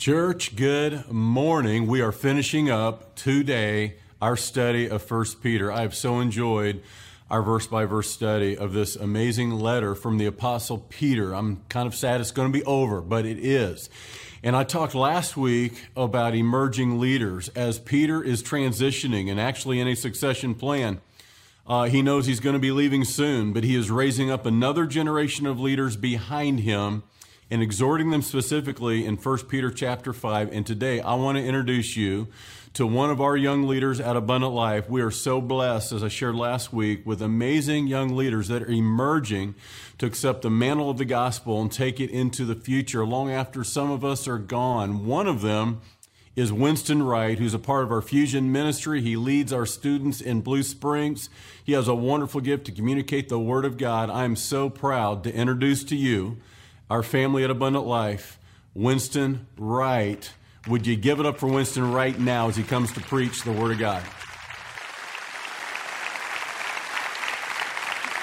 Church, good morning. We are finishing up today our study of 1 Peter. I have so enjoyed our verse by verse study of this amazing letter from the Apostle Peter. I'm kind of sad it's going to be over, but it is. And I talked last week about emerging leaders as Peter is transitioning and actually in a succession plan. Uh, he knows he's going to be leaving soon, but he is raising up another generation of leaders behind him and exhorting them specifically in 1 Peter chapter 5. And today I want to introduce you to one of our young leaders at Abundant Life. We are so blessed, as I shared last week, with amazing young leaders that are emerging to accept the mantle of the gospel and take it into the future long after some of us are gone. One of them is Winston Wright, who's a part of our fusion ministry. He leads our students in Blue Springs. He has a wonderful gift to communicate the Word of God. I am so proud to introduce to you our family at Abundant Life, Winston Wright. Would you give it up for Winston right now as he comes to preach the Word of God?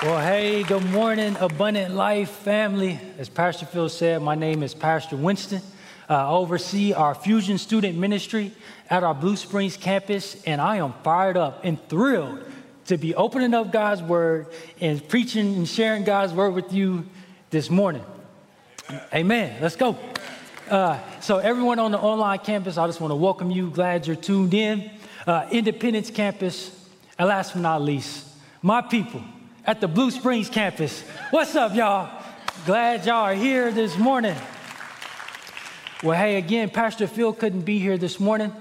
Well, hey, good morning, Abundant Life family. As Pastor Phil said, my name is Pastor Winston. Uh, I oversee our Fusion Student Ministry at our Blue Springs campus, and I am fired up and thrilled to be opening up God's Word and preaching and sharing God's Word with you this morning. Amen. Let's go. Uh, so, everyone on the online campus, I just want to welcome you. Glad you're tuned in. Uh, Independence campus, and last but not least, my people at the Blue Springs campus. What's up, y'all? Glad y'all are here this morning. Well, hey, again, Pastor Phil couldn't be here this morning.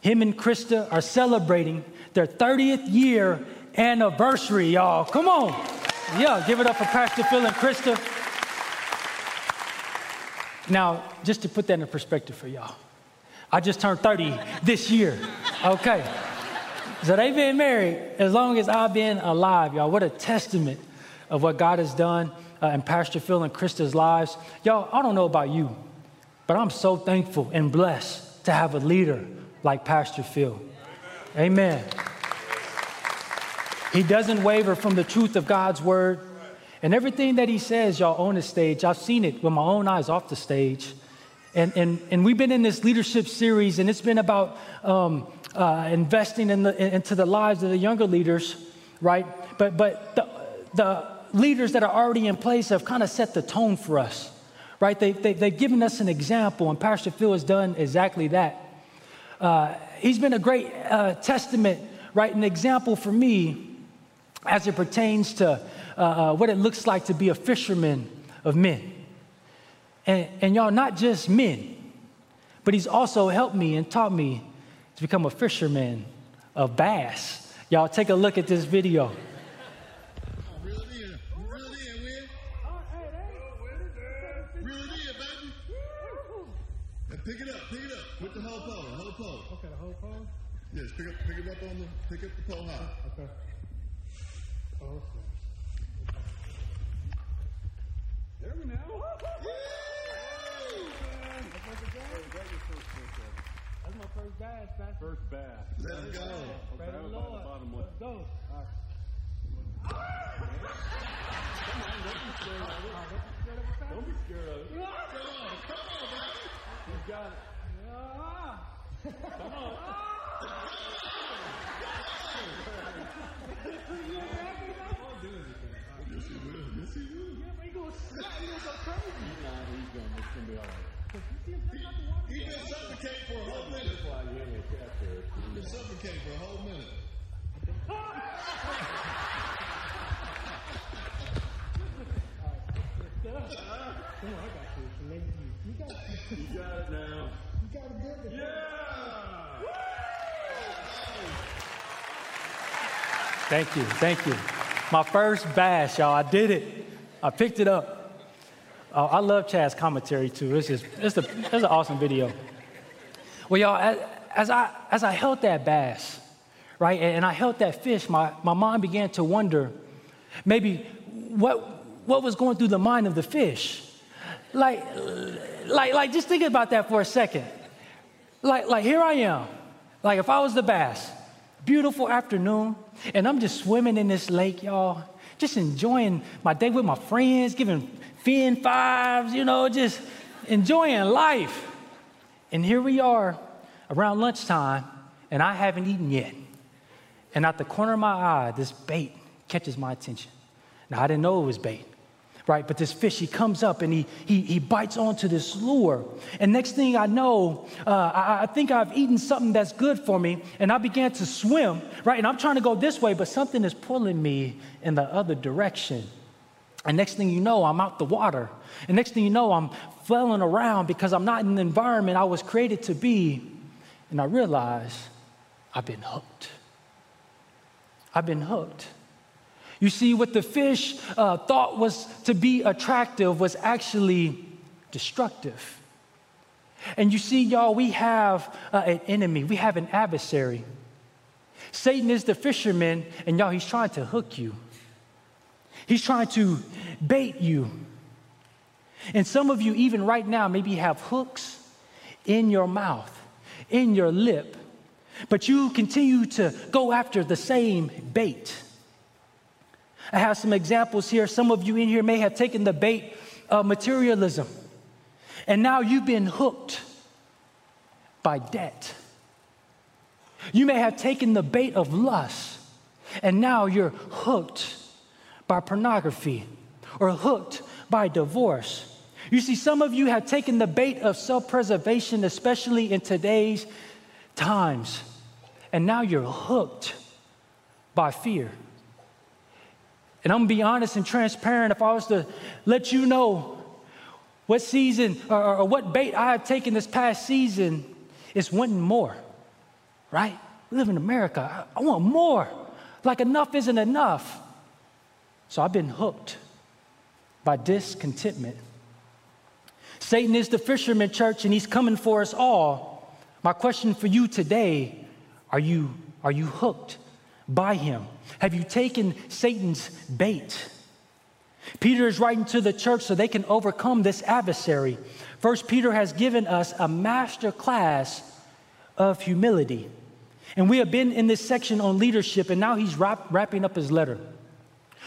Him and Krista are celebrating their 30th year anniversary, y'all. Come on. Yeah, give it up for Pastor Phil and Krista. Now, just to put that in perspective for y'all, I just turned 30 this year. Okay. So they've been married as long as I've been alive, y'all. What a testament of what God has done uh, in Pastor Phil and Krista's lives. Y'all, I don't know about you, but I'm so thankful and blessed to have a leader like Pastor Phil. Amen. Amen. He doesn't waver from the truth of God's word. And everything that he says, y'all, on the stage, I've seen it with my own eyes off the stage. And, and, and we've been in this leadership series, and it's been about um, uh, investing in the, into the lives of the younger leaders, right? But, but the, the leaders that are already in place have kind of set the tone for us, right? They, they, they've given us an example, and Pastor Phil has done exactly that. Uh, he's been a great uh, testament, right? An example for me as it pertains to uh, uh, what it looks like to be a fisherman of men. And, and y'all, not just men, but he's also helped me and taught me to become a fisherman of bass. Y'all, take a look at this video. Real it is, buddy. Woo! And pick it up, pick it up with the whole pole, whole pole. Okay, the whole pole? Yes, pick, up, pick it up on the, pick up the pole high. Okay. Oh, there we now. That's my first bass, Pastor. First bass. Let's go. Okay, that was on the bottom one. Let's go. All right. Don't be scared of it. Don't be scared Come on, come on, man. Got it. Come on. Yes, he will. Yes, he will. Nah, he's gonna, it's gonna be all right. He been suffocating for a whole minute. That's why you ain't a cat there. He been suffocating for a whole minute. You got it now. Yeah! Thank you, thank you. My first bash, y'all. I did it. I picked it up. Uh, I love Chad's commentary too. It's just, it's, a, it's an awesome video. Well, y'all, as, as I as I held that bass, right, and I held that fish, my, my mind began to wonder, maybe what what was going through the mind of the fish. Like, like, like, just think about that for a second. Like, like here I am. Like if I was the bass, beautiful afternoon, and I'm just swimming in this lake, y'all, just enjoying my day with my friends, giving fin fives, you know, just enjoying life. And here we are around lunchtime, and I haven't eaten yet. And at the corner of my eye, this bait catches my attention. Now, I didn't know it was bait, right? But this fish, he comes up and he, he, he bites onto this lure. And next thing I know, uh, I, I think I've eaten something that's good for me. And I began to swim, right? And I'm trying to go this way, but something is pulling me in the other direction. And next thing you know, I'm out the water. And next thing you know, I'm flailing around because I'm not in the environment I was created to be. And I realize I've been hooked. I've been hooked. You see, what the fish uh, thought was to be attractive was actually destructive. And you see, y'all, we have uh, an enemy, we have an adversary. Satan is the fisherman, and y'all, he's trying to hook you. He's trying to bait you. And some of you, even right now, maybe have hooks in your mouth, in your lip, but you continue to go after the same bait. I have some examples here. Some of you in here may have taken the bait of materialism, and now you've been hooked by debt. You may have taken the bait of lust, and now you're hooked by pornography or hooked by divorce. You see, some of you have taken the bait of self preservation, especially in today's times, and now you're hooked by fear. And I'm gonna be honest and transparent. If I was to let you know what season or, or what bait I have taken this past season, it's wanting more, right? We live in America. I, I want more. Like enough isn't enough. So I've been hooked by discontentment. Satan is the fisherman church and he's coming for us all. My question for you today are you, are you hooked by him? Have you taken Satan's bait? Peter is writing to the church so they can overcome this adversary. First, Peter has given us a master class of humility. And we have been in this section on leadership, and now he's wrap, wrapping up his letter.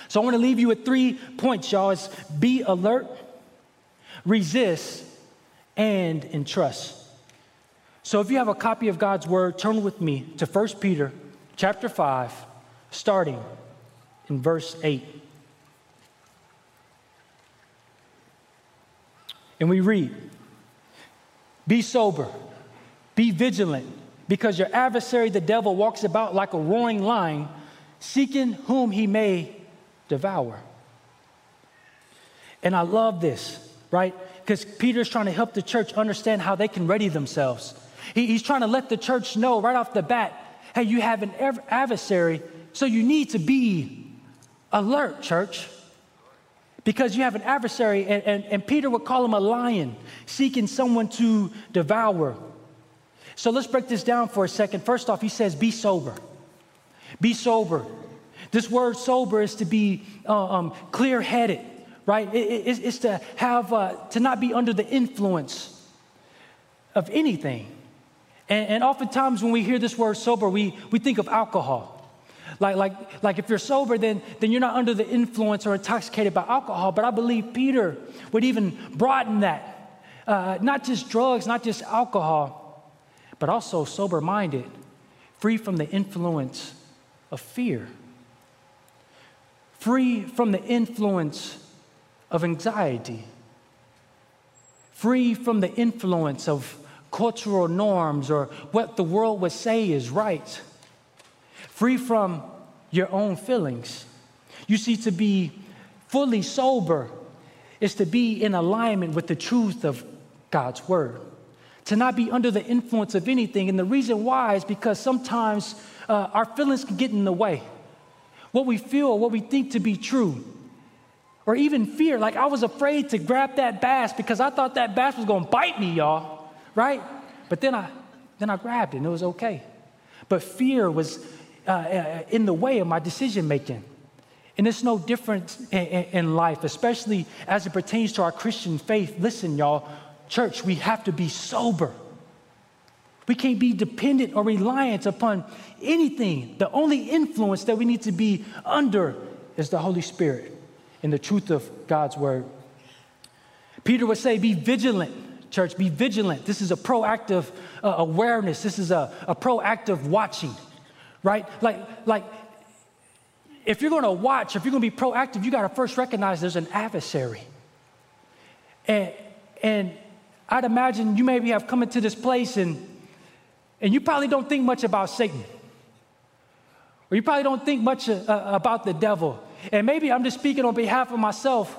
So I want to leave you with three points, y'all. It's be alert, resist, and entrust. So if you have a copy of God's word, turn with me to 1 Peter chapter 5, starting in verse 8. And we read, Be sober, be vigilant, because your adversary, the devil, walks about like a roaring lion, seeking whom he may devour. And I love this, right? Because Peter's trying to help the church understand how they can ready themselves. He, he's trying to let the church know right off the bat hey, you have an adversary, so you need to be alert, church. Because you have an adversary, and, and, and Peter would call him a lion, seeking someone to devour. So let's break this down for a second. First off, he says, Be sober. Be sober. This word sober is to be uh, um, clear headed, right? It, it, it's to have, uh, to not be under the influence of anything. And, and oftentimes when we hear this word sober, we, we think of alcohol. Like, like, like if you're sober, then, then you're not under the influence or intoxicated by alcohol. But I believe Peter would even broaden that. Uh, not just drugs, not just alcohol, but also sober minded, free from the influence of fear free from the influence of anxiety, free from the influence of cultural norms or what the world would say is right, free from your own feelings. You see, to be fully sober is to be in alignment with the truth of God's word, to not be under the influence of anything. And the reason why is because sometimes uh, our feelings can get in the way what we feel, what we think to be true. Or even fear. Like I was afraid to grab that bass because I thought that bass was going to bite me, y'all, right? But then I, then I grabbed it and it was okay. But fear was uh, uh in the way of my decision making. And it's no different in, in life, especially as it pertains to our Christian faith. Listen, y'all, church, we have to be sober. We can't be dependent or reliant upon anything. The only influence that we need to be under is the Holy Spirit and the truth of God's word. Peter would say, Be vigilant, church. Be vigilant. This is a proactive uh, awareness. This is a, a proactive watching, right? Like, like if you're going to watch, if you're going to be proactive, you got to first recognize there's an adversary. And, and I'd imagine you maybe have come into this place and, and you probably don't think much about Satan. Or you probably don't think much uh, about the devil. And maybe I'm just speaking on behalf of myself,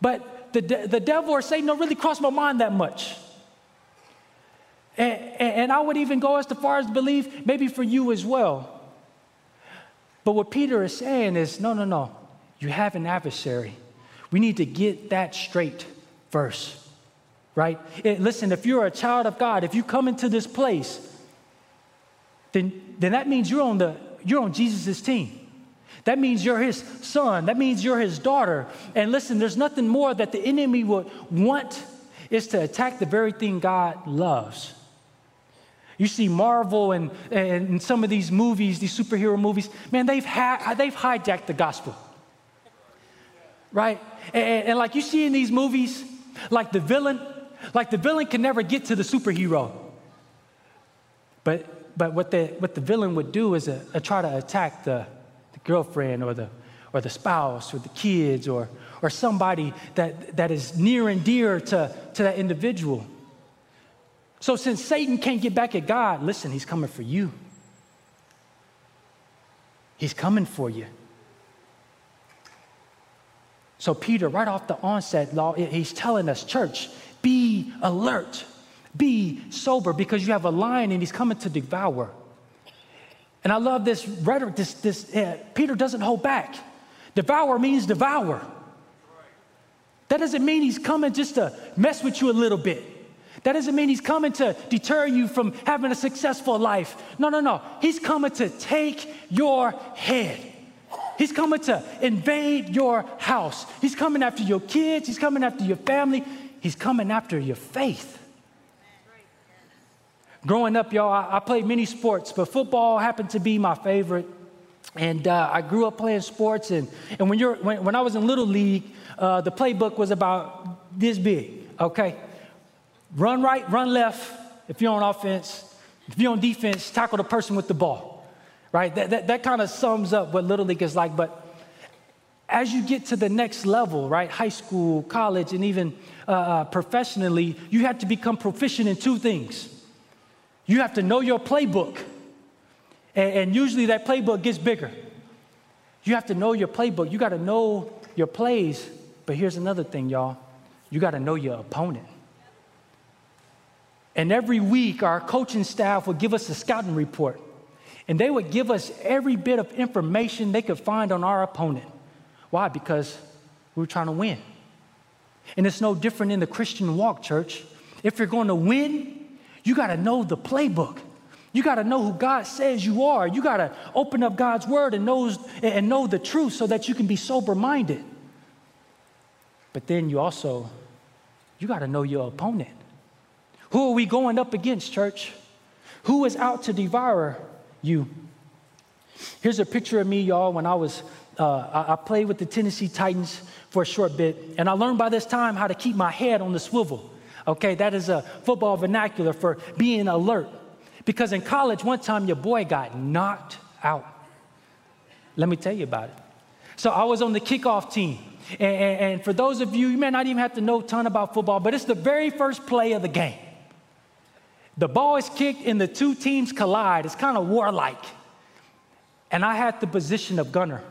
but the, the devil or Satan don't really cross my mind that much. And, and I would even go as far as believe maybe for you as well. But what Peter is saying is no, no, no. You have an adversary. We need to get that straight first, right? It, listen, if you're a child of God, if you come into this place, then, then that means you're on, the, you're on Jesus' team. That means you're his son. That means you're his daughter. And listen, there's nothing more that the enemy would want is to attack the very thing God loves. You see Marvel and, and some of these movies, these superhero movies, man, they've, ha- they've hijacked the gospel. Right? And, and like you see in these movies, like the villain, like the villain can never get to the superhero. But, but what, the, what the villain would do is a, a try to attack the, the girlfriend or the, or the spouse or the kids or, or somebody that, that is near and dear to, to that individual. So, since Satan can't get back at God, listen, he's coming for you. He's coming for you. So, Peter, right off the onset, he's telling us, church, be alert, be sober, because you have a lion and he's coming to devour. And I love this rhetoric. This, this uh, Peter doesn't hold back. Devour means devour. That doesn't mean he's coming just to mess with you a little bit. That doesn't mean he's coming to deter you from having a successful life. No, no, no. He's coming to take your head. He's coming to invade your house. He's coming after your kids. He's coming after your family. He's coming after your faith. Growing up, y'all, I, played many sports, but football happened to be my favorite. And uh, I grew up playing sports. And, and when, you're, when, when I was in Little League, uh, the playbook was about this big, okay? Run right, run left if you're on offense. If you're on defense, tackle the person with the ball, right? That, that, that kind of sums up what Little League is like. But as you get to the next level, right, high school, college, and even uh, uh, professionally, you have to become proficient in two things. You have to know your playbook, and, and usually that playbook gets bigger. You have to know your playbook. You got to know your plays. But here's another thing, y'all. You got to know your opponent. And every week, our coaching staff would give us a scouting report. And they would give us every bit of information they could find on our opponent. Why? Because we were trying to win. And it's no different in the Christian walk, church. If you're going to win, you got to know the playbook. You got to know who God says you are. You got to open up God's word and, knows, and know the truth so that you can be sober minded. But then you also, you got to know your opponent. Who are we going up against, church? Who is out to devour you? Here's a picture of me, y'all, when I was, uh, I, played with the Tennessee Titans for a short bit, and I learned by this time how to keep my head on the swivel. Okay, that is a football vernacular for being alert. Because in college, one time your boy got knocked out. Let me tell you about it. So I was on the kickoff team. And, and, and, for those of you, you may not even have to know a ton about football, but it's the very first play of the game. The ball is kicked and the two teams collide. It's kind of warlike. And I had the position of gunner.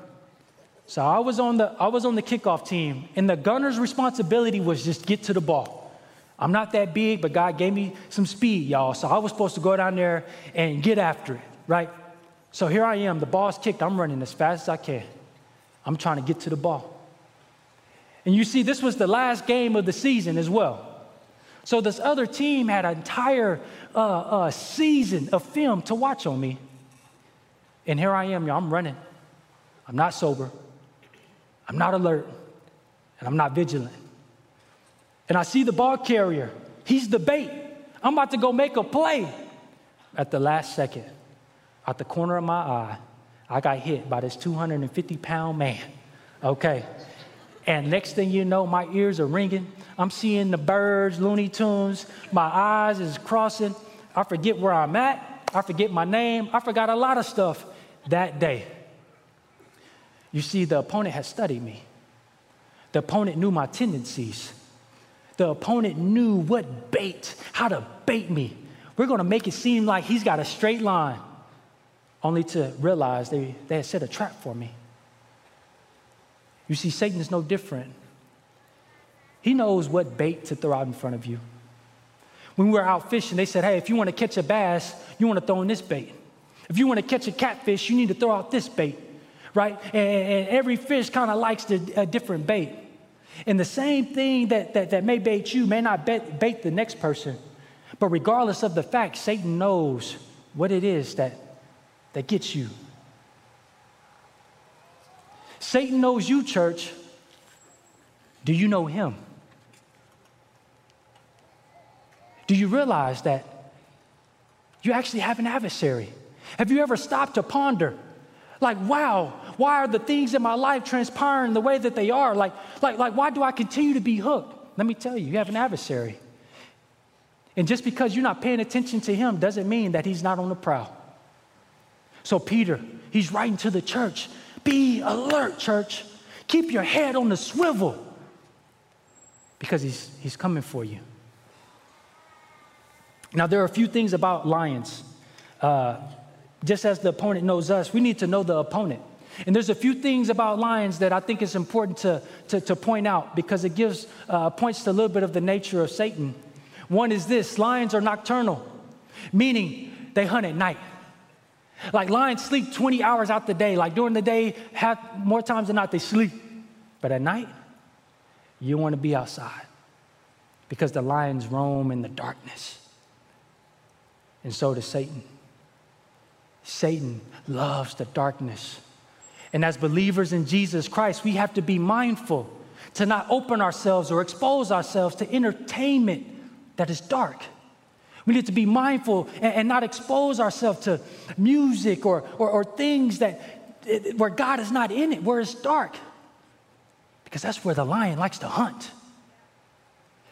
So I was on the I was on the kickoff team, and the gunner's responsibility was just get to the ball. I'm not that big, but God gave me some speed, y'all. So I was supposed to go down there and get after it, right? So here I am, the ball's kicked, I'm running as fast as I can. I'm trying to get to the ball. And you see, this was the last game of the season as well. So this other team had an entire uh, uh, season of film to watch on me. And here I am, y'all. I'm running. I'm not sober. I'm not alert. And I'm not vigilant. And I see the ball carrier. He's the bait. I'm about to go make a play. At the last second, out the corner of my eye, I got hit by this 250 pound man. Okay. And next thing you know, my ears are ringing. I'm seeing the birds, Looney Tunes. My eyes is crossing. I forget where I'm at. I forget my name. I forgot a lot of stuff that day. You see, the opponent had studied me. The opponent knew my tendencies. The opponent knew what bait, how to bait me. We're going to make it seem like he's got a straight line, only to realize they, they had set a trap for me. You see, Satan is no different. He knows what bait to throw out in front of you. When we were out fishing, they said, hey, if you want to catch a bass, you want to throw in this bait. If you want to catch a catfish, you need to throw out this bait, right? And, and every fish kind of likes the, a different bait. And the same thing that, that, that may bait you may not bait, bait the next person. But regardless of the fact, Satan knows what it is that, that gets you. Satan knows you, church. Do you know him? Do you realize that you actually have an adversary? Have you ever stopped to ponder? Like, wow, why are the things in my life transpiring the way that they are? Like, like, like why do I continue to be hooked? Let me tell you, you have an adversary. And just because you're not paying attention to him doesn't mean that he's not on the prowl. So, Peter, he's writing to the church be alert, church. Keep your head on the swivel because he's, he's coming for you. Now, there are a few things about lions. Uh, just as the opponent knows us, we need to know the opponent. And there's a few things about lions that I think is important to, to, to point out because it gives uh, points to a little bit of the nature of Satan. One is this lions are nocturnal, meaning they hunt at night. Like lions sleep 20 hours out the day. Like during the day, half, more times than not, they sleep. But at night, you want to be outside because the lions roam in the darkness. And so does Satan. Satan loves the darkness. And as believers in Jesus Christ, we have to be mindful to not open ourselves or expose ourselves to entertainment that is dark. We need to be mindful and, and not expose ourselves to music or, or, or things that eh, where God is not in it, where it's dark. Because that's where the lion likes to hunt.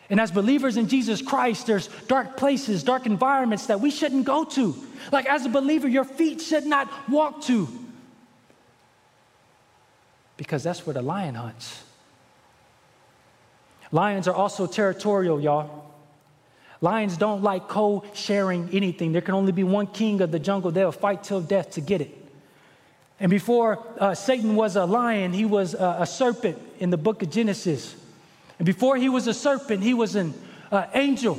And as believers in Jesus Christ, there's dark places, dark environments that we shouldn't go to. Like as a believer, your feet should not walk to. Because that's where the lion hunts. Lions are also territorial, y'all. Lions don't like co sharing anything. There can only be one king of the jungle. They'll fight till death to get it. And before uh, Satan was a lion, he was a, a serpent in the book of Genesis. And before he was a serpent, he was an uh, angel.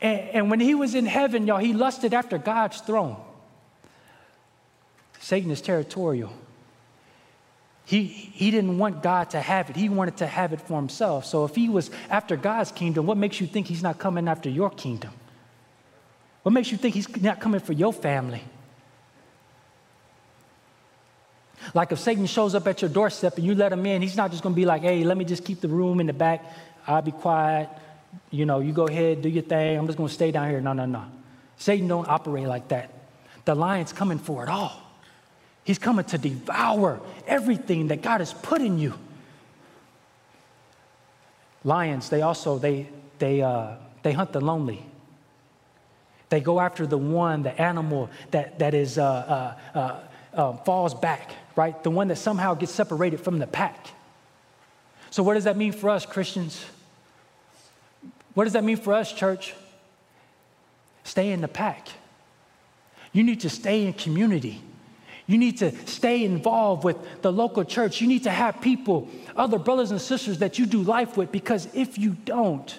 And, and when he was in heaven, y'all, he lusted after God's throne. Satan is territorial. He, he didn't want God to have it. He wanted to have it for himself. So if he was after God's kingdom, what makes you think he's not coming after your kingdom? What makes you think he's not coming for your family? Like if Satan shows up at your doorstep and you let him in, he's not just going to be like, hey, let me just keep the room in the back. I'll be quiet. You know, you go ahead, do your thing. I'm just going to stay down here. No, no, no. Satan don't operate like that. The lion's coming for it all. He's coming to devour everything that God has put in you. Lions, they also, they, they, uh, they hunt the lonely. They go after the one, the animal that, that is, uh, uh, uh uh, falls back, right? The one that somehow gets separated from the pack. So, what does that mean for us, Christians? What does that mean for us, church? Stay in the pack. You need to stay in community. You need to stay involved with the local church. You need to have people, other brothers and sisters that you do life with, because if you don't,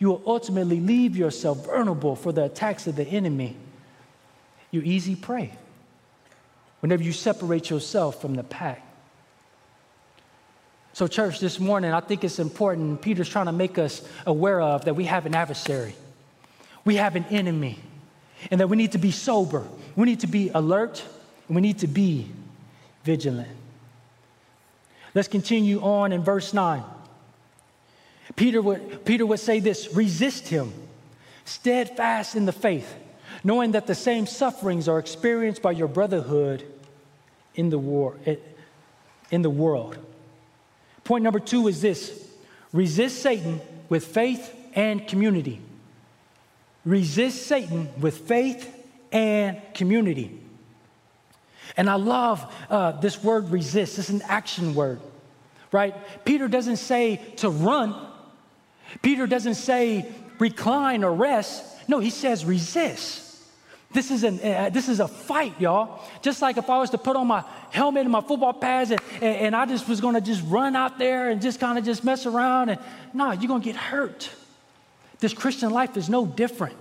you will ultimately leave yourself vulnerable for the attacks of the enemy. You're easy prey whenever you separate yourself from the pack. So, church, this morning, I think it's important. Peter's trying to make us aware of that we have an adversary, we have an enemy, and that we need to be sober, we need to be alert, we need to be vigilant. Let's continue on in verse 9. Peter would, Peter would say this resist him, steadfast in the faith, knowing that the same sufferings are experienced by your brotherhood in the war, eh, in the world. Point number two is this resist Satan with faith and community. Resist Satan with faith and community. And I love uh, this word resist, it's an action word, right? Peter doesn't say to run, Peter doesn't say recline or rest. No, he says resist. This is, an, uh, this is a fight, y'all. Just like if I was to put on my helmet and my football pads and, and, and I just was gonna just run out there and just kind of just mess around and no, you're gonna get hurt. This Christian life is no different.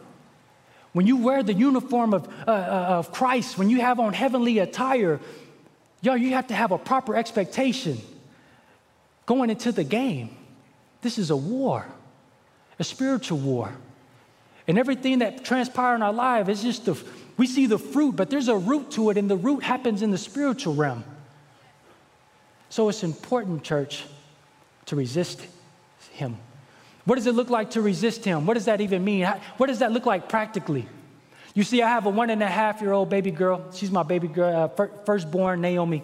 When you wear the uniform of, uh, uh of Christ, when you have on heavenly attire, y'all, you have to have a proper expectation going into the game. This is a war, a spiritual war. And everything that transpires in our life is just the, we see the fruit, but there's a root to it, and the root happens in the spiritual realm. So it's important, church, to resist Him. What does it look like to resist Him? What does that even mean? What does that look like practically? You see, I have a one and a half year old baby girl. She's my baby girl, uh, firstborn, Naomi.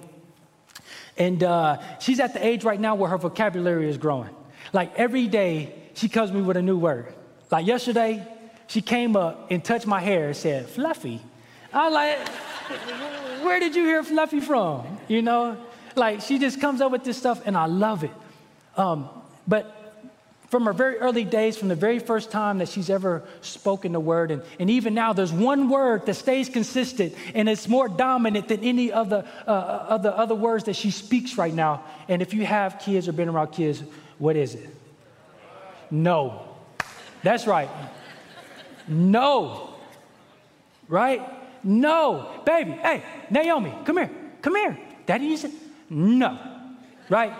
And uh, she's at the age right now where her vocabulary is growing. Like every day, she comes me with a new word. Like yesterday, she came up and touched my hair and said, Fluffy. I like, where did you hear Fluffy from? You know, like she just comes up with this stuff and I love it. Um, but from her very early days, from the very first time that she's ever spoken the word, and, and even now, there's one word that stays consistent and it's more dominant than any of the, uh, of the other words that she speaks right now. And if you have kids or been around kids, what is it? No. That's right. No. Right? No. Baby, hey, Naomi, come here. Come here. Daddy needs it. No. Right?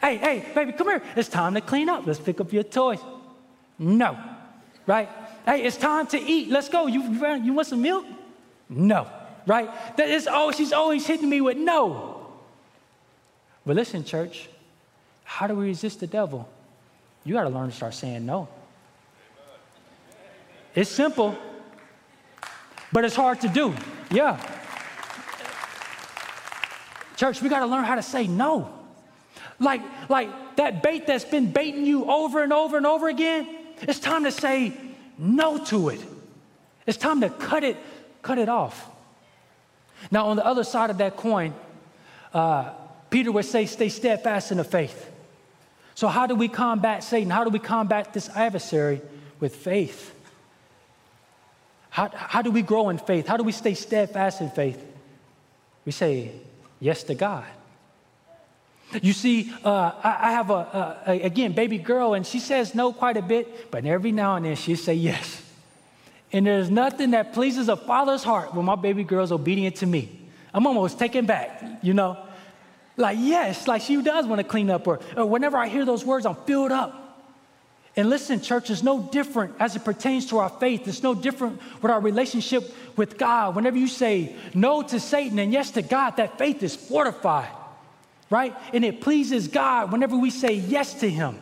Hey, hey, baby, come here. It's time to clean up. Let's pick up your toys. No. Right? Hey, it's time to eat. Let's go. You, you want some milk? No. Right? That is oh, she's always hitting me with no. But listen, church, how do we resist the devil? You got to learn to start saying no. It's simple, but it's hard to do. Yeah. Church, we got to learn how to say no. Like, like that bait that's been baiting you over and over and over again, it's time to say no to it. It's time to cut it, cut it off. Now, on the other side of that coin, uh, Peter would say, stay steadfast in the faith. So, how do we combat Satan? How do we combat this adversary? With faith. How, how do we grow in faith? How do we stay steadfast in faith? We say yes to God. You see, uh, I, I, have a, a, again, baby girl, and she says no quite a bit, but every now and then she say yes. And there's nothing that pleases a father's heart when my baby girl's obedient to me. I'm almost taken back, you know? Like, yes, like she does want to clean up, or, or whenever I hear those words, I'm filled up. And listen, church, is no different as it pertains to our faith. It's no different with our relationship with God. Whenever you say no to Satan and yes to God, that faith is fortified, right? And it pleases God whenever we say yes to Him.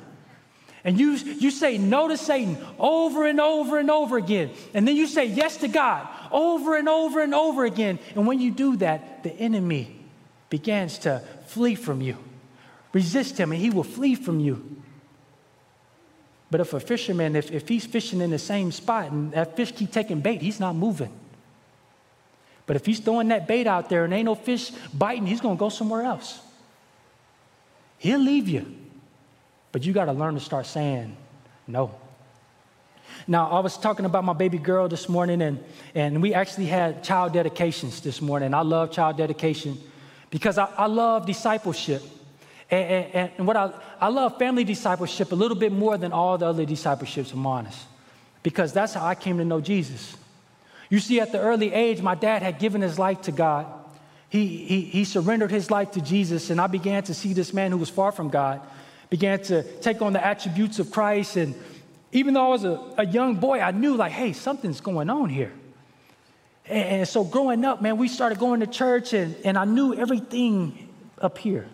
And you, you say no to Satan over and over and over again. And then you say yes to God over and over and over again. And when you do that, the enemy begins to flee from you. Resist him, and he will flee from you. But if a fisherman, if, if he's fishing in the same spot and that fish keep taking bait, he's not moving. But if he's throwing that bait out there and ain't no fish biting, he's going to go somewhere else. He'll leave you. But you got to learn to start saying no. Now, I was talking about my baby girl this morning, and, and we actually had child dedications this morning. I love child dedication because I, I love discipleship. And, and, and, what I, I love family discipleship a little bit more than all the other discipleships, I'm honest, because that's how I came to know Jesus. You see, at the early age, my dad had given his life to God. He, he, he surrendered his life to Jesus, and I began to see this man who was far from God, began to take on the attributes of Christ. And even though I was a, a young boy, I knew, like, hey, something's going on here. And, and so growing up, man, we started going to church, and, and I knew everything up here.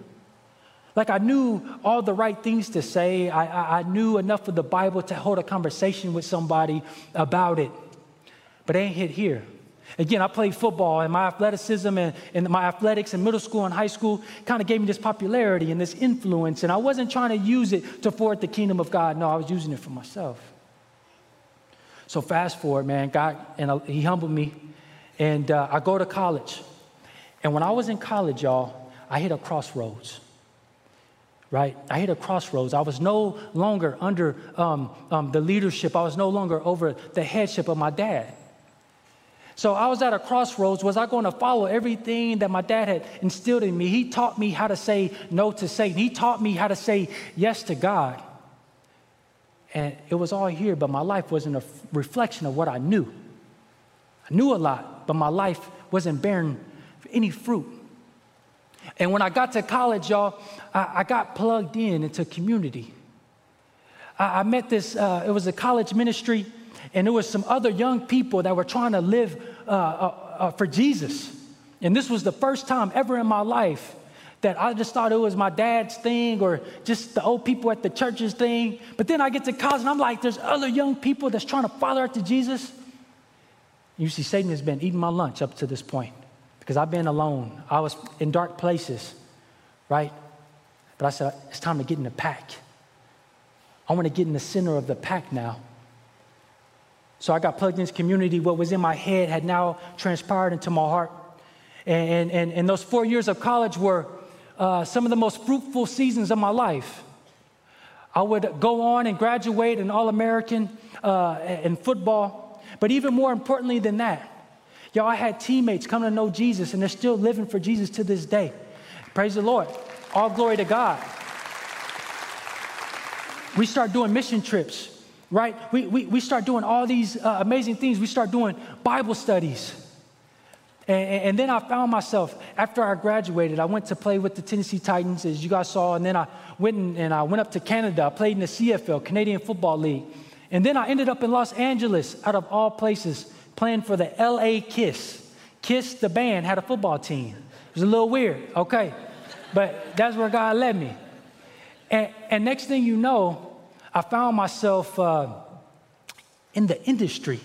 Like I knew all the right things to say. I, I, I, knew enough of the Bible to hold a conversation with somebody about it. But it ain't hit here. Again, I played football, and my athleticism and, and my athletics in middle school and high school kind of gave me this popularity and this influence. And I wasn't trying to use it to forward the kingdom of God. No, I was using it for myself. So fast forward, man, God, and uh, He humbled me, and uh, I go to college. And when I was in college, y'all, I hit a crossroads. Right? I hit a crossroads. I was no longer under um, um, the leadership. I was no longer over the headship of my dad. So I was at a crossroads. Was I going to follow everything that my dad had instilled in me? He taught me how to say no to Satan. He taught me how to say yes to God. And it was all here, but my life wasn't a reflection of what I knew. I knew a lot, but my life wasn't bearing any fruit. And when I got to college, y'all, I, I got plugged in into community. I, I met this, uh, it was a college ministry and there was some other young people that were trying to live uh, uh, uh, for Jesus. And this was the first time ever in my life that I just thought it was my dad's thing or just the old people at the church's thing. But then I get to college and I'm like, there's other young people that's trying to follow after Jesus. You see, Satan has been eating my lunch up to this point because I've been alone. I was in dark places, right? But I said, it's time to get in the pack. I want to get in the center of the pack now. So I got plugged into community. What was in my head had now transpired into my heart. And, and, and those four years of college were uh, some of the most fruitful seasons of my life. I would go on and graduate an All American uh, in football. But even more importantly than that, y'all, I had teammates come to know Jesus, and they're still living for Jesus to this day. Praise the Lord. All glory to God. We start doing mission trips right? We, we, we start doing all these uh, amazing things. We start doing Bible studies. And, and, then I found myself, after I graduated, I went to play with the Tennessee Titans, as you guys saw, and then I went and, and I went up to Canada. I played in the CFL, Canadian Football League. And then I ended up in Los Angeles, out of all places, playing for the LA Kiss. Kiss, the band, had a football team. It was a little weird, okay? But that's where God led me. And, and next thing you know, I found myself uh, in the industry.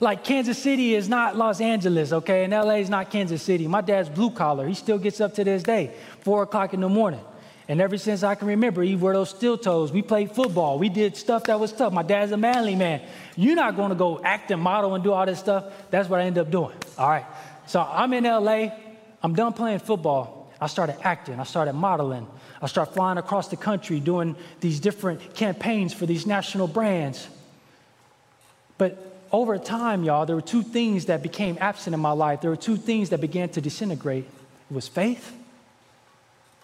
Like Kansas City is not Los Angeles, okay? And LA is not Kansas City. My dad's blue collar. He still gets up to this day, four o'clock in the morning. And ever since I can remember, he wore those steel toes. We played football. We did stuff that was tough. My dad's a manly man. You're not going to go act and model and do all this stuff. That's what I end up doing. All right. So I'm in LA. I'm done playing football. I started acting. I started modeling. I start flying across the country doing these different campaigns for these national brands. But over time, y'all, there were two things that became absent in my life. There were two things that began to disintegrate it was faith,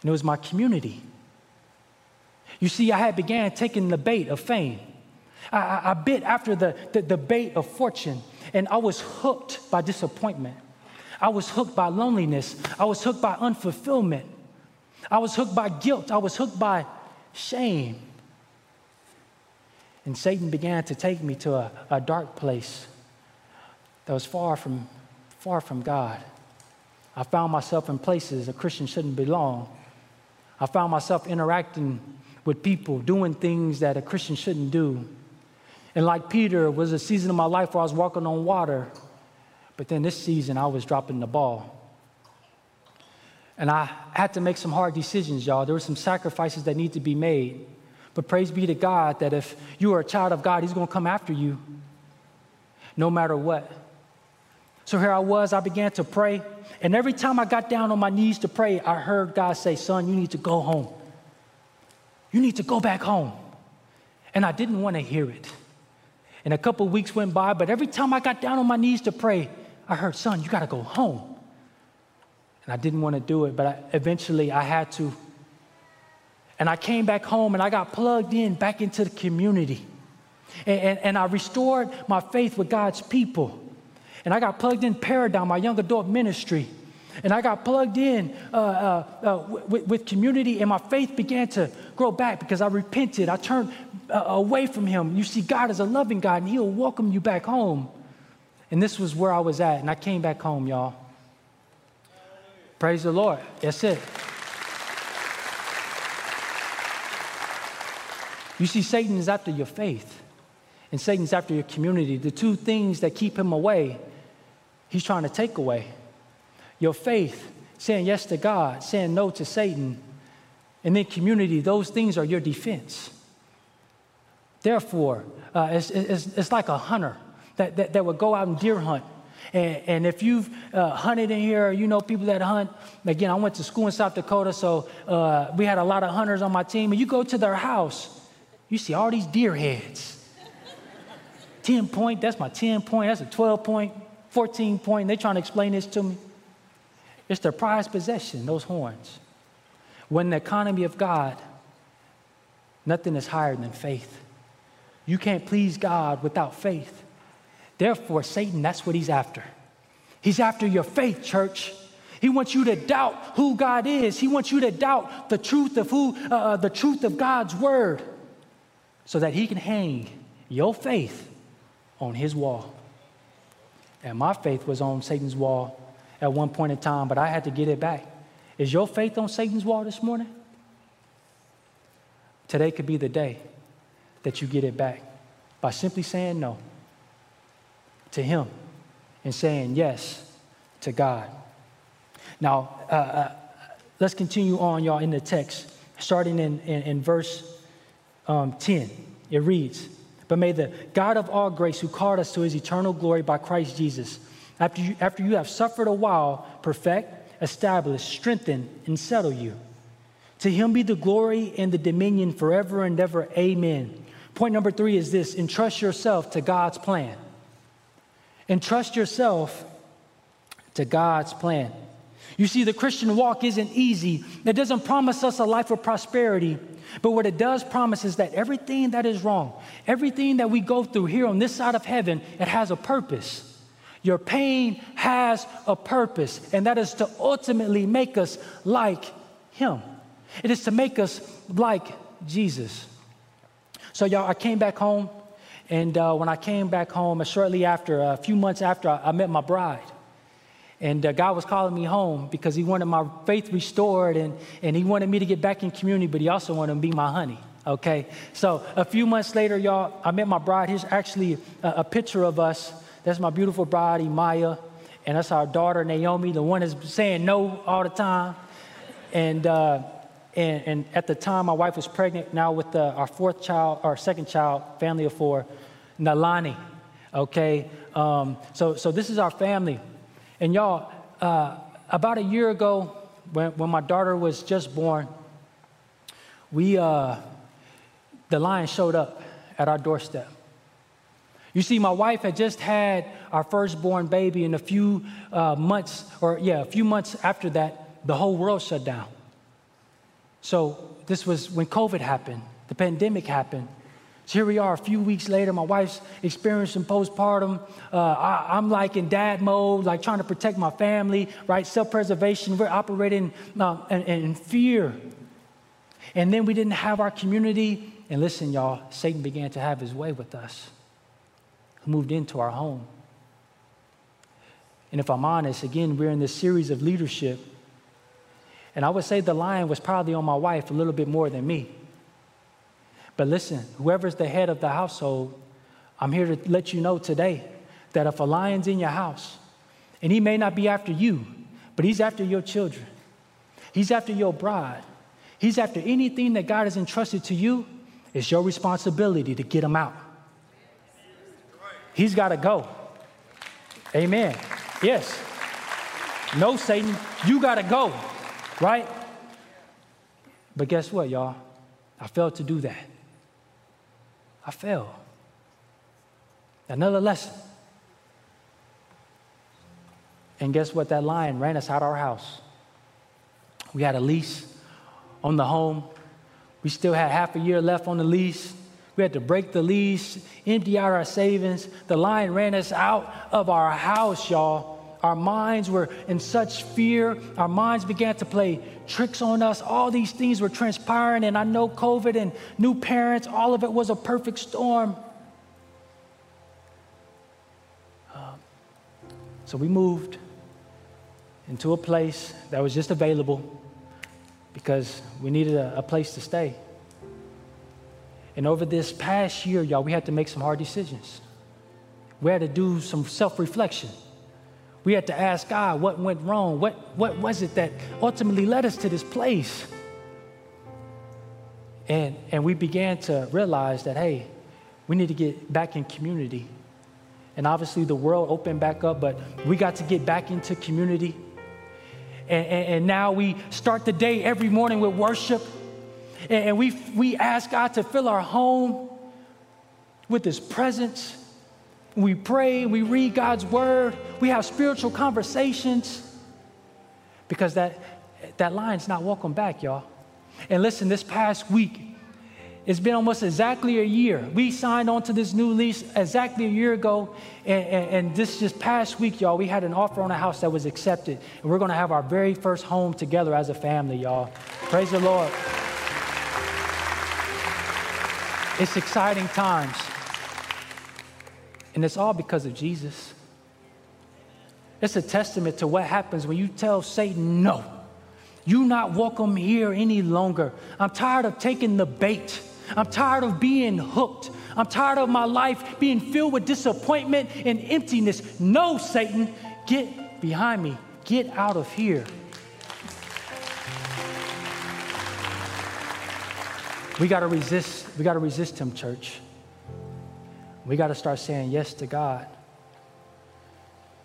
and it was my community. You see, I had began taking the bait of fame. I, I, I bit after the, the, the bait of fortune, and I was hooked by disappointment. I was hooked by loneliness. I was hooked by unfulfillment. I was hooked by guilt. I was hooked by shame. And Satan began to take me to a, a dark place that was far from, far from God. I found myself in places a Christian shouldn't belong. I found myself interacting with people, doing things that a Christian shouldn't do. And like Peter, it was a season of my life where I was walking on water. But then this season, I was dropping the ball. And I had to make some hard decisions, y'all. There were some sacrifices that need to be made. But praise be to God that if you are a child of God, He's going to come after you no matter what. So here I was, I began to pray. And every time I got down on my knees to pray, I heard God say, Son, you need to go home. You need to go back home. And I didn't want to hear it. And a couple weeks went by, but every time I got down on my knees to pray, I heard, Son, you got to go home. And I didn't want to do it, but I, eventually I had to. And I came back home and I got plugged in back into the community. And, and, and I restored my faith with God's people. And I got plugged in Paradigm, my young adult ministry. And I got plugged in uh, uh, uh, with, with, community, and my faith began to grow back because I repented. I turned uh, away from Him. You see, God is a loving God, and He'll welcome you back home. And this was where I was at, and I came back home, y'all. Praise the Lord. That's it. You see, Satan is after your faith, and Satan's after your community. The two things that keep him away he's trying to take away. Your faith, saying yes to God, saying no to Satan, and then community, those things are your defense. Therefore, uh, it's, it's, it's, like a hunter that, that, that, would go out and deer hunt. And, and if you've uh, hunted in here, you know people that hunt. Again, I went to school in South Dakota, so uh, we had a lot of hunters on my team. And you go to their house, you see all these deer heads. 10 point, that's my 10 point, that's a 12 point, 14 point. They're trying to explain this to me. It's their prized possession, those horns. When the economy of God, nothing is higher than faith. You can't please God without faith. Therefore, Satan, that's what he's after. He's after your faith, church. He wants you to doubt who God is. He wants you to doubt the truth of who, uh, uh the truth of God's word, so that he can hang your faith on his wall. And my faith was on Satan's wall at one point in time, but I had to get it back. Is your faith on Satan's wall this morning? Today could be the day that you get it back by simply saying no to Him and saying yes to God. Now, uh, uh, let's continue on, y'all, in the text, starting in, in, in verse um, 10. It reads, But may the God of all grace, who called us to his eternal glory by Christ Jesus, after you, after you have suffered a while, perfect, establish, strengthen, and settle you. To him be the glory and the dominion forever and ever. Amen. Point number three is this entrust yourself to God's plan. Entrust yourself to God's plan. You see, the Christian walk isn't easy. It doesn't promise us a life of prosperity. But what it does promise is that everything that is wrong, everything that we go through here on this side of heaven, it has a purpose. Your pain has a purpose, and that is to ultimately make us like Him. It is to make us like Jesus. So, y'all, I came back home, and uh, when I came back home, uh, shortly after, a few months after, I, met my bride. And uh, God was calling me home because He wanted my faith restored and, and He wanted me to get back in community, but He also wanted to be my honey. Okay? So a few months later, y'all, I met my bride. Here's actually a, a picture of us. That's my beautiful bride, Maya. And that's our daughter, Naomi, the one that's saying no all the time. And, uh, and, and at the time, my wife was pregnant now with the, our fourth child, our second child, family of four, Nalani. Okay? Um, so, so this is our family. And y'all, uh, about a year ago, when, when my daughter was just born, we, uh, the lion showed up at our doorstep. You see, my wife had just had our firstborn baby, and a few uh, months, or yeah, a few months after that, the whole world shut down. So this was when COVID happened, the pandemic happened. So here we are a few weeks later. My wife's experiencing postpartum. Uh, I, am like in dad mode, like trying to protect my family, right? Self preservation. We're operating uh, in, in fear. And then we didn't have our community. And listen, y'all, Satan began to have his way with us, moved into our home. And if I'm honest, again, we're in this series of leadership and I would say the lion was probably on my wife a little bit more than me. But listen, whoever's the head of the household, I'm here to let you know today that if a lion's in your house, and he may not be after you, but he's after your children, he's after your bride, he's after anything that God has entrusted to you, it's your responsibility to get him out. He's got to go. Amen. Yes. No, Satan, you got to go. Right? But guess what, y'all? I failed to do that. I failed. Another lesson. And guess what? That lion ran us out of our house. We had a lease on the home. We still had half a year left on the lease. We had to break the lease, empty out our savings. The lion ran us out of our house, y'all. Our minds were in such fear. Our minds began to play tricks on us. All these things were transpiring, and I know COVID and new parents, all of it was a perfect storm. Um, so we moved into a place that was just available because we needed a, a place to stay. And over this past year, y'all, we had to make some hard decisions. We had to do some self reflection. We had to ask God what went wrong. What, what was it that ultimately led us to this place? And, and we began to realize that, hey, we need to get back in community. And obviously, the world opened back up, but we got to get back into community. And, and, and now we start the day every morning with worship. And, and we, we ask God to fill our home with His presence. We pray, we read God's word, we have spiritual conversations because that, that line's not welcome back, y'all. And listen, this past week, it's been almost exactly a year. We signed on to this new lease exactly a year ago. And, and, and, this just past week, y'all, we had an offer on a house that was accepted. And we're going to have our very first home together as a family, y'all. Praise the Lord. It's exciting times. And it's all because of Jesus. It's a testament to what happens when you tell Satan, no, you're not welcome here any longer. I'm tired of taking the bait. I'm tired of being hooked. I'm tired of my life being filled with disappointment and emptiness. No, Satan, get behind me. Get out of here. We got to resist. We got to resist him, church. We got to start saying yes to God.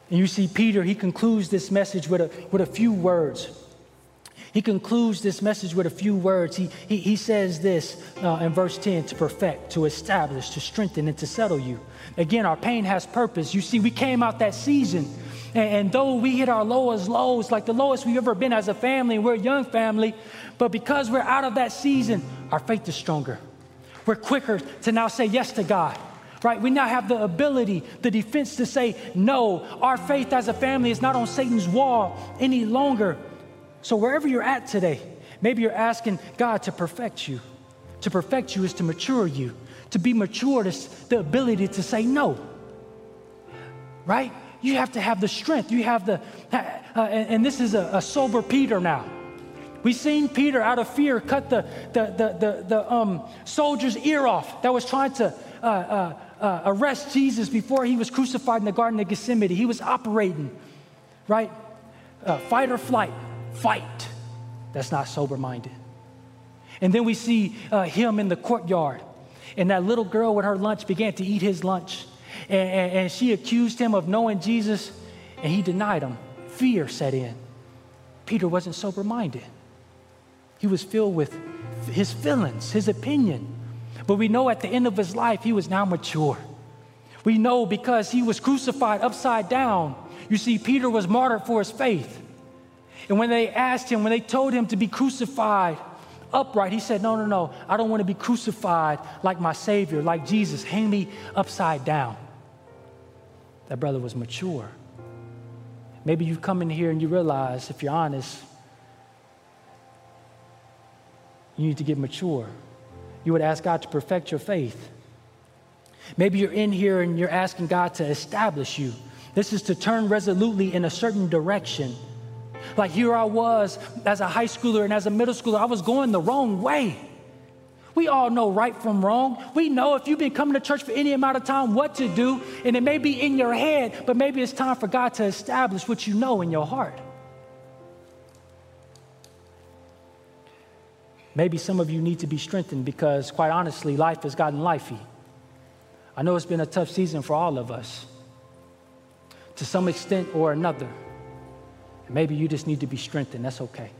And you see, Peter, he concludes this message with a, with a few words. He concludes this message with a few words. He, he, he says this uh, in verse 10 to perfect, to establish, to strengthen, and to settle you. Again, our pain has purpose. You see, we came out that season, and, and though we hit our lowest lows, like the lowest we've ever been as a family, and we're a young family, but because we're out of that season, our faith is stronger. We're quicker to now say yes to God right? We now have the ability, the defense to say, no, our faith as a family is not on Satan's wall any longer. So, wherever you're at today, maybe you're asking God to perfect you. To perfect you is to mature you. To be matured is the ability to say no, right? You have to have the strength. You have the, uh, and, this is a, a sober Peter now. We've seen Peter, out of fear, cut the, the, the, the, the um, soldier's ear off that was trying to uh, uh, uh, arrest Jesus before he was crucified in the Garden of Gethsemane. He was operating, right? Uh, fight or flight, fight. That's not sober minded. And then we see uh, him in the courtyard, and that little girl with her lunch began to eat his lunch. And, and, and she accused him of knowing Jesus, and he denied him. Fear set in. Peter wasn't sober minded, he was filled with his feelings, his opinion. But we know at the end of his life, he was now mature. We know because he was crucified upside down. You see, Peter was martyred for his faith. And when they asked him, when they told him to be crucified upright, he said, No, no, no, I don't want to be crucified like my Savior, like Jesus. Hang me upside down. That brother was mature. Maybe you come in here and you realize, if you're honest, you need to get mature you would ask God to perfect your faith. Maybe you're in here and you're asking God to establish you. This is to turn resolutely in a certain direction. Like here I was as a high schooler and as a middle schooler, I was going the wrong way. We all know right from wrong. We know if you've been coming to church for any amount of time what to do, and it may be in your head, but maybe it's time for God to establish what you know in your heart. Maybe some of you need to be strengthened because, quite honestly, life has gotten lifey. I know it's been a tough season for all of us to some extent or another. Maybe you just need to be strengthened. That's okay.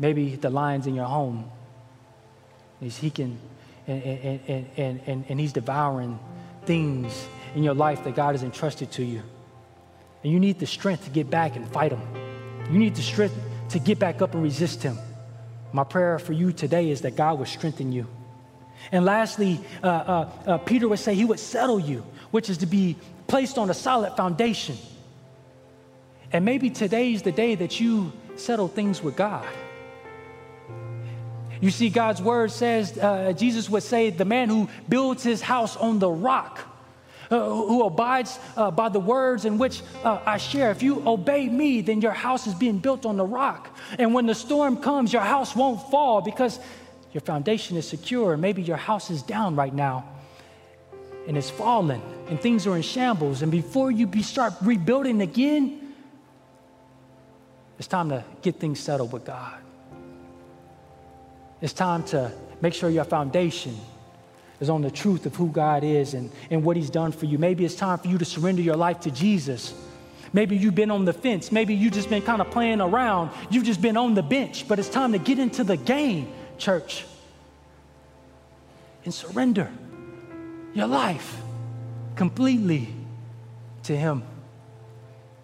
Maybe the lion's in your home. He's, he can, and, and, and, and, and he's devouring things in your life that God has entrusted to you. And you need the strength to get back and fight them. You need the strength to get back up and resist him. My prayer for you today is that God would strengthen you. And lastly, uh, uh, uh, Peter would say he would settle you, which is to be placed on a solid foundation. And maybe today is the day that you settle things with God. You see, God's word says, uh, Jesus would say, the man who builds his house on the rock uh, who abides uh, by the words in which uh, I share. If you obey me, then your house is being built on the rock. And when the storm comes, your house won't fall because your foundation is secure. Maybe your house is down right now. and it's fallen and things are in shambles, and before you be start rebuilding again, it's time to get things settled with God. It's time to make sure your foundation is on the truth of who God is and, and what He's done for you. Maybe it's time for you to surrender your life to Jesus. Maybe you've been on the fence. Maybe you've just been kind of playing around. You've just been on the bench, but it's time to get into the game, church, and surrender your life completely to Him.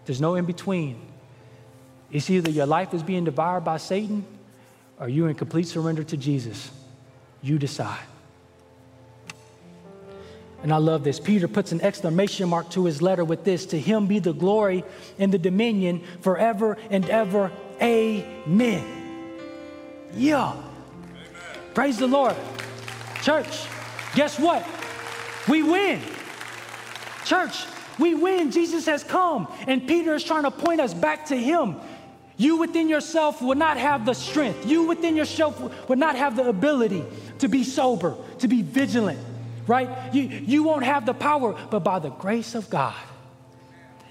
There's no in between. It's either your life is being devoured by Satan or you're in complete surrender to Jesus. You decide. And I love this. Peter puts an exclamation mark to his letter with this To him be the glory and the dominion forever and ever. Amen. Yeah. Amen. Praise the Lord. Church, guess what? We win. Church, we win. Jesus has come, and Peter is trying to point us back to him. You within yourself will not have the strength. You within yourself will not have the ability to be sober, to be vigilant, right? You, you won't have the power, but by the grace of God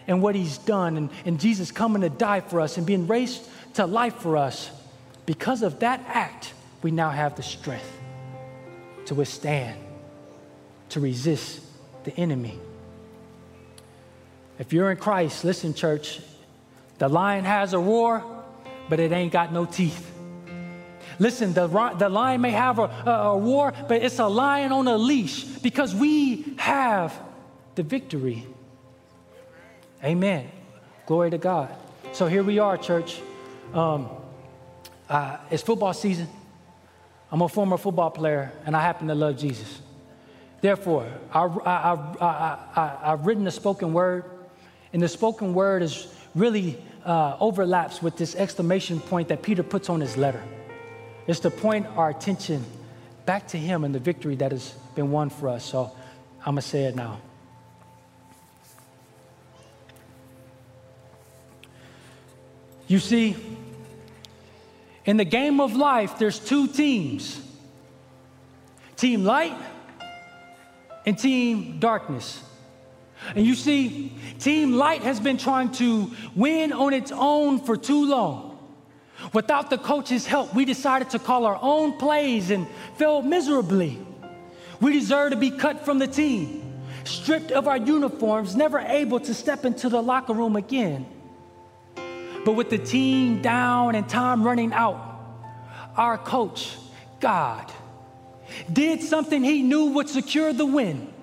and what He's done, and, and Jesus coming to die for us and being raised to life for us, because of that act, we now have the strength to withstand, to resist the enemy. If you're in Christ, listen, church, the lion has a roar, but it ain't got no teeth. Listen, the, the lion may have a, a, a roar, but it's a lion on a leash because we have the victory. Amen. Glory to God. So here we are, church. Um, uh, it's football season. I'm a former football player, and I happen to love Jesus. Therefore, I, I, I've written a spoken word, and the spoken word is really uh, overlaps with this exclamation point that Peter puts on his letter is to point our attention back to Him and the victory that has been won for us. So I'm going to say it now. You see, in the game of life, there's two teams Team Light and Team Darkness. And you see, Team Light has been trying to win on its own for too long. Without the coach's help, we decided to call our own plays and failed miserably. We deserve to be cut from the team, stripped of our uniforms, never able to step into the locker room again. But with the team down and time running out, our coach, God, did something he knew would secure the win.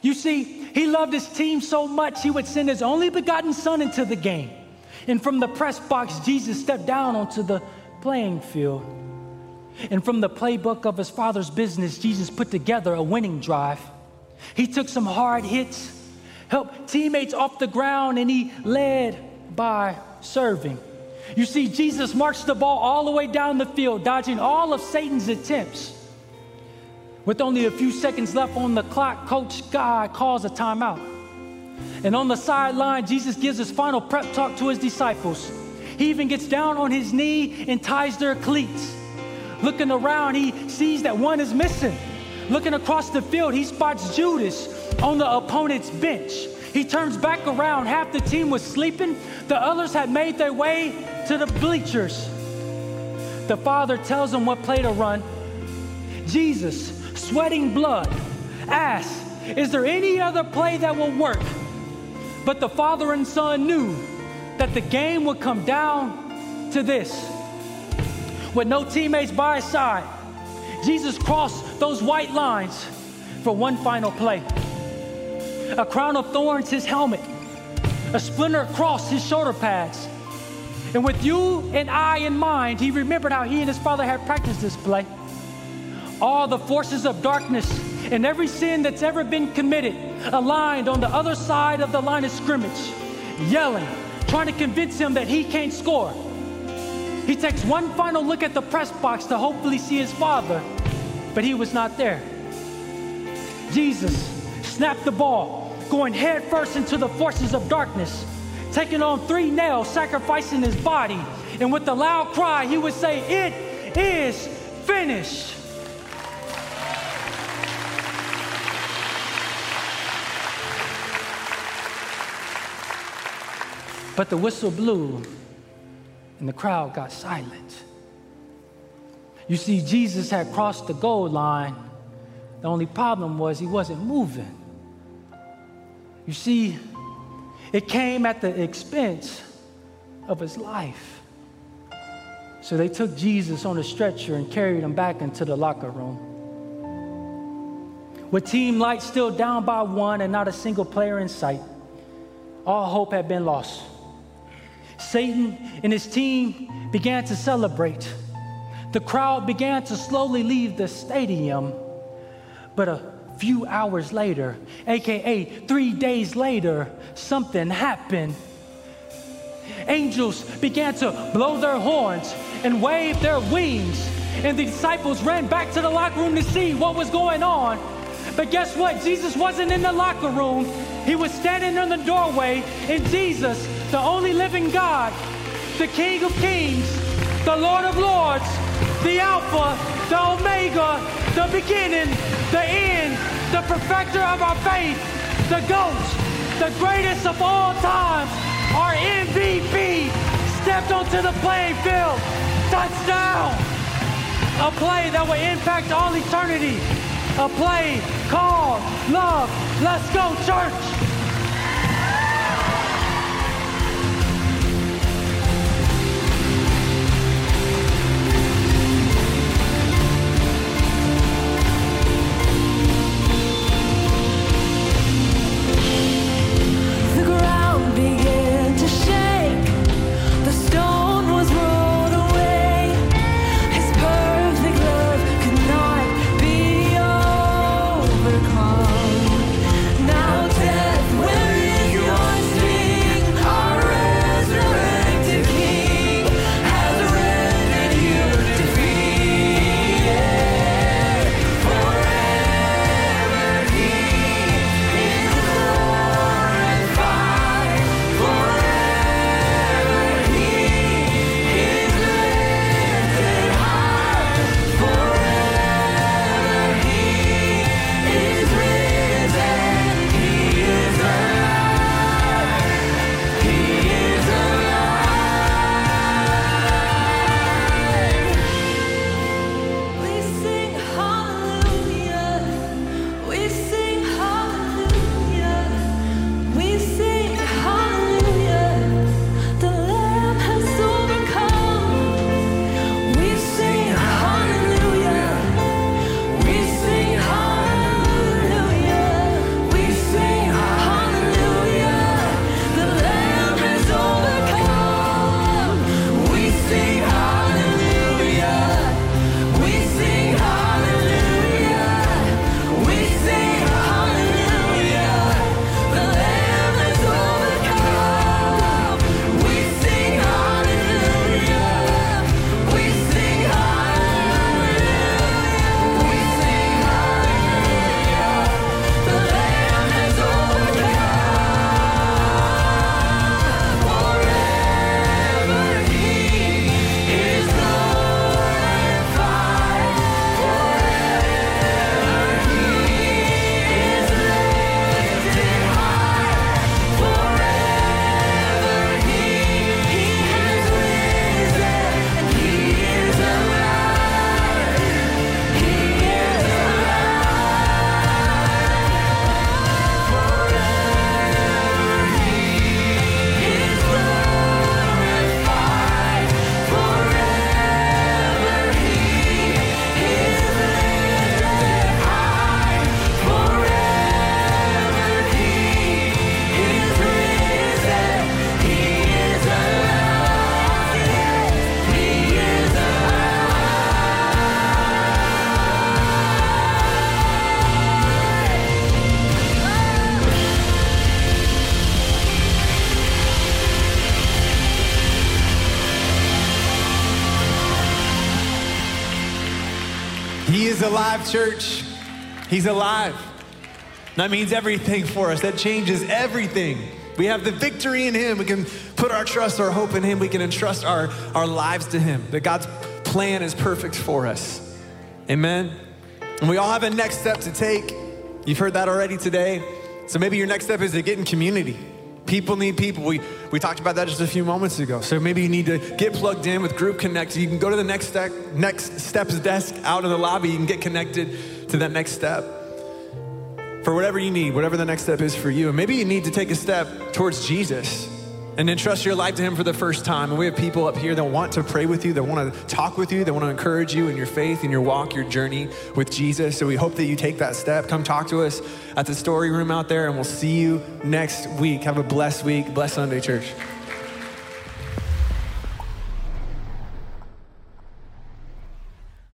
You see, he loved his team so much, he would send his only begotten son into the game and from the press box, Jesus stepped down onto the playing field. And from the playbook of his father's business, Jesus put together a winning drive. He took some hard hits, helped teammates off the ground, and he led by serving. You see, Jesus marched the ball all the way down the field, dodging all of Satan's attempts. With only a few seconds left on the clock, Coach God calls a timeout. And on the sideline, Jesus gives his final prep talk to his disciples. He even gets down on his knee and ties their cleats. Looking around, he sees that one is missing. Looking across the field, he spots Judas on the opponent's bench. He turns back around. Half the team was sleeping, the others had made their way to the bleachers. The father tells him what play to run. Jesus, sweating blood, asks, Is there any other play that will work? But the father and son knew that the game would come down to this. With no teammates by his side, Jesus crossed those white lines for one final play. A crown of thorns, his helmet, a splinter across his shoulder pads. And with you and I in mind, he remembered how he and his father had practiced this play. All the forces of darkness and every sin that's ever been committed aligned on the other side of the line of scrimmage, yelling, trying to convince him that he can't score. He takes one final look at the press box to hopefully see his father, but he was not there. Jesus snapped the ball, going headfirst into the forces of darkness, taking on three nails, sacrificing his body. And with a loud cry, he would say, It is finished. But the whistle blew and the crowd got silent. You see, Jesus had crossed the goal line. The only problem was he wasn't moving. You see, it came at the expense of his life. So they took Jesus on a stretcher and carried him back into the locker room. With team lights still down by one and not a single player in sight, all hope had been lost. Satan and his team began to celebrate. The crowd began to slowly leave the stadium. But a few hours later, AKA three days later, something happened. Angels began to blow their horns and wave their wings, and the disciples ran back to the locker room to see what was going on. But guess what? Jesus wasn't in the locker room. He was standing in the doorway, and Jesus, the only living God, the King of Kings, the Lord of Lords, the Alpha, the Omega, the beginning, the end, the perfecter of our faith, the GOAT, the greatest of all times, our MVP, stepped onto the playing field. Touchdown! A play that will impact all eternity. A play called love. Let's go, church! That means everything for us. That changes everything. We have the victory in Him. We can put our trust, our hope in Him. We can entrust our, our lives to Him. That God's plan is perfect for us. Amen. And we all have a next step to take. You've heard that already today. So maybe your next step is to get in community. People need people. We, we talked about that just a few moments ago. So maybe you need to get plugged in with Group Connect. You can go to the next step, next steps desk out in the lobby. You can get connected to that next step for whatever you need, whatever the next step is for you. And maybe you need to take a step towards Jesus and entrust your life to Him for the first time. And we have people up here that want to pray with you, that want to talk with you, that want to encourage you in your faith, in your walk, your journey with Jesus. So we hope that you take that step. Come talk to us at the story room out there, and we'll see you next week. Have a blessed week. Blessed Sunday, church.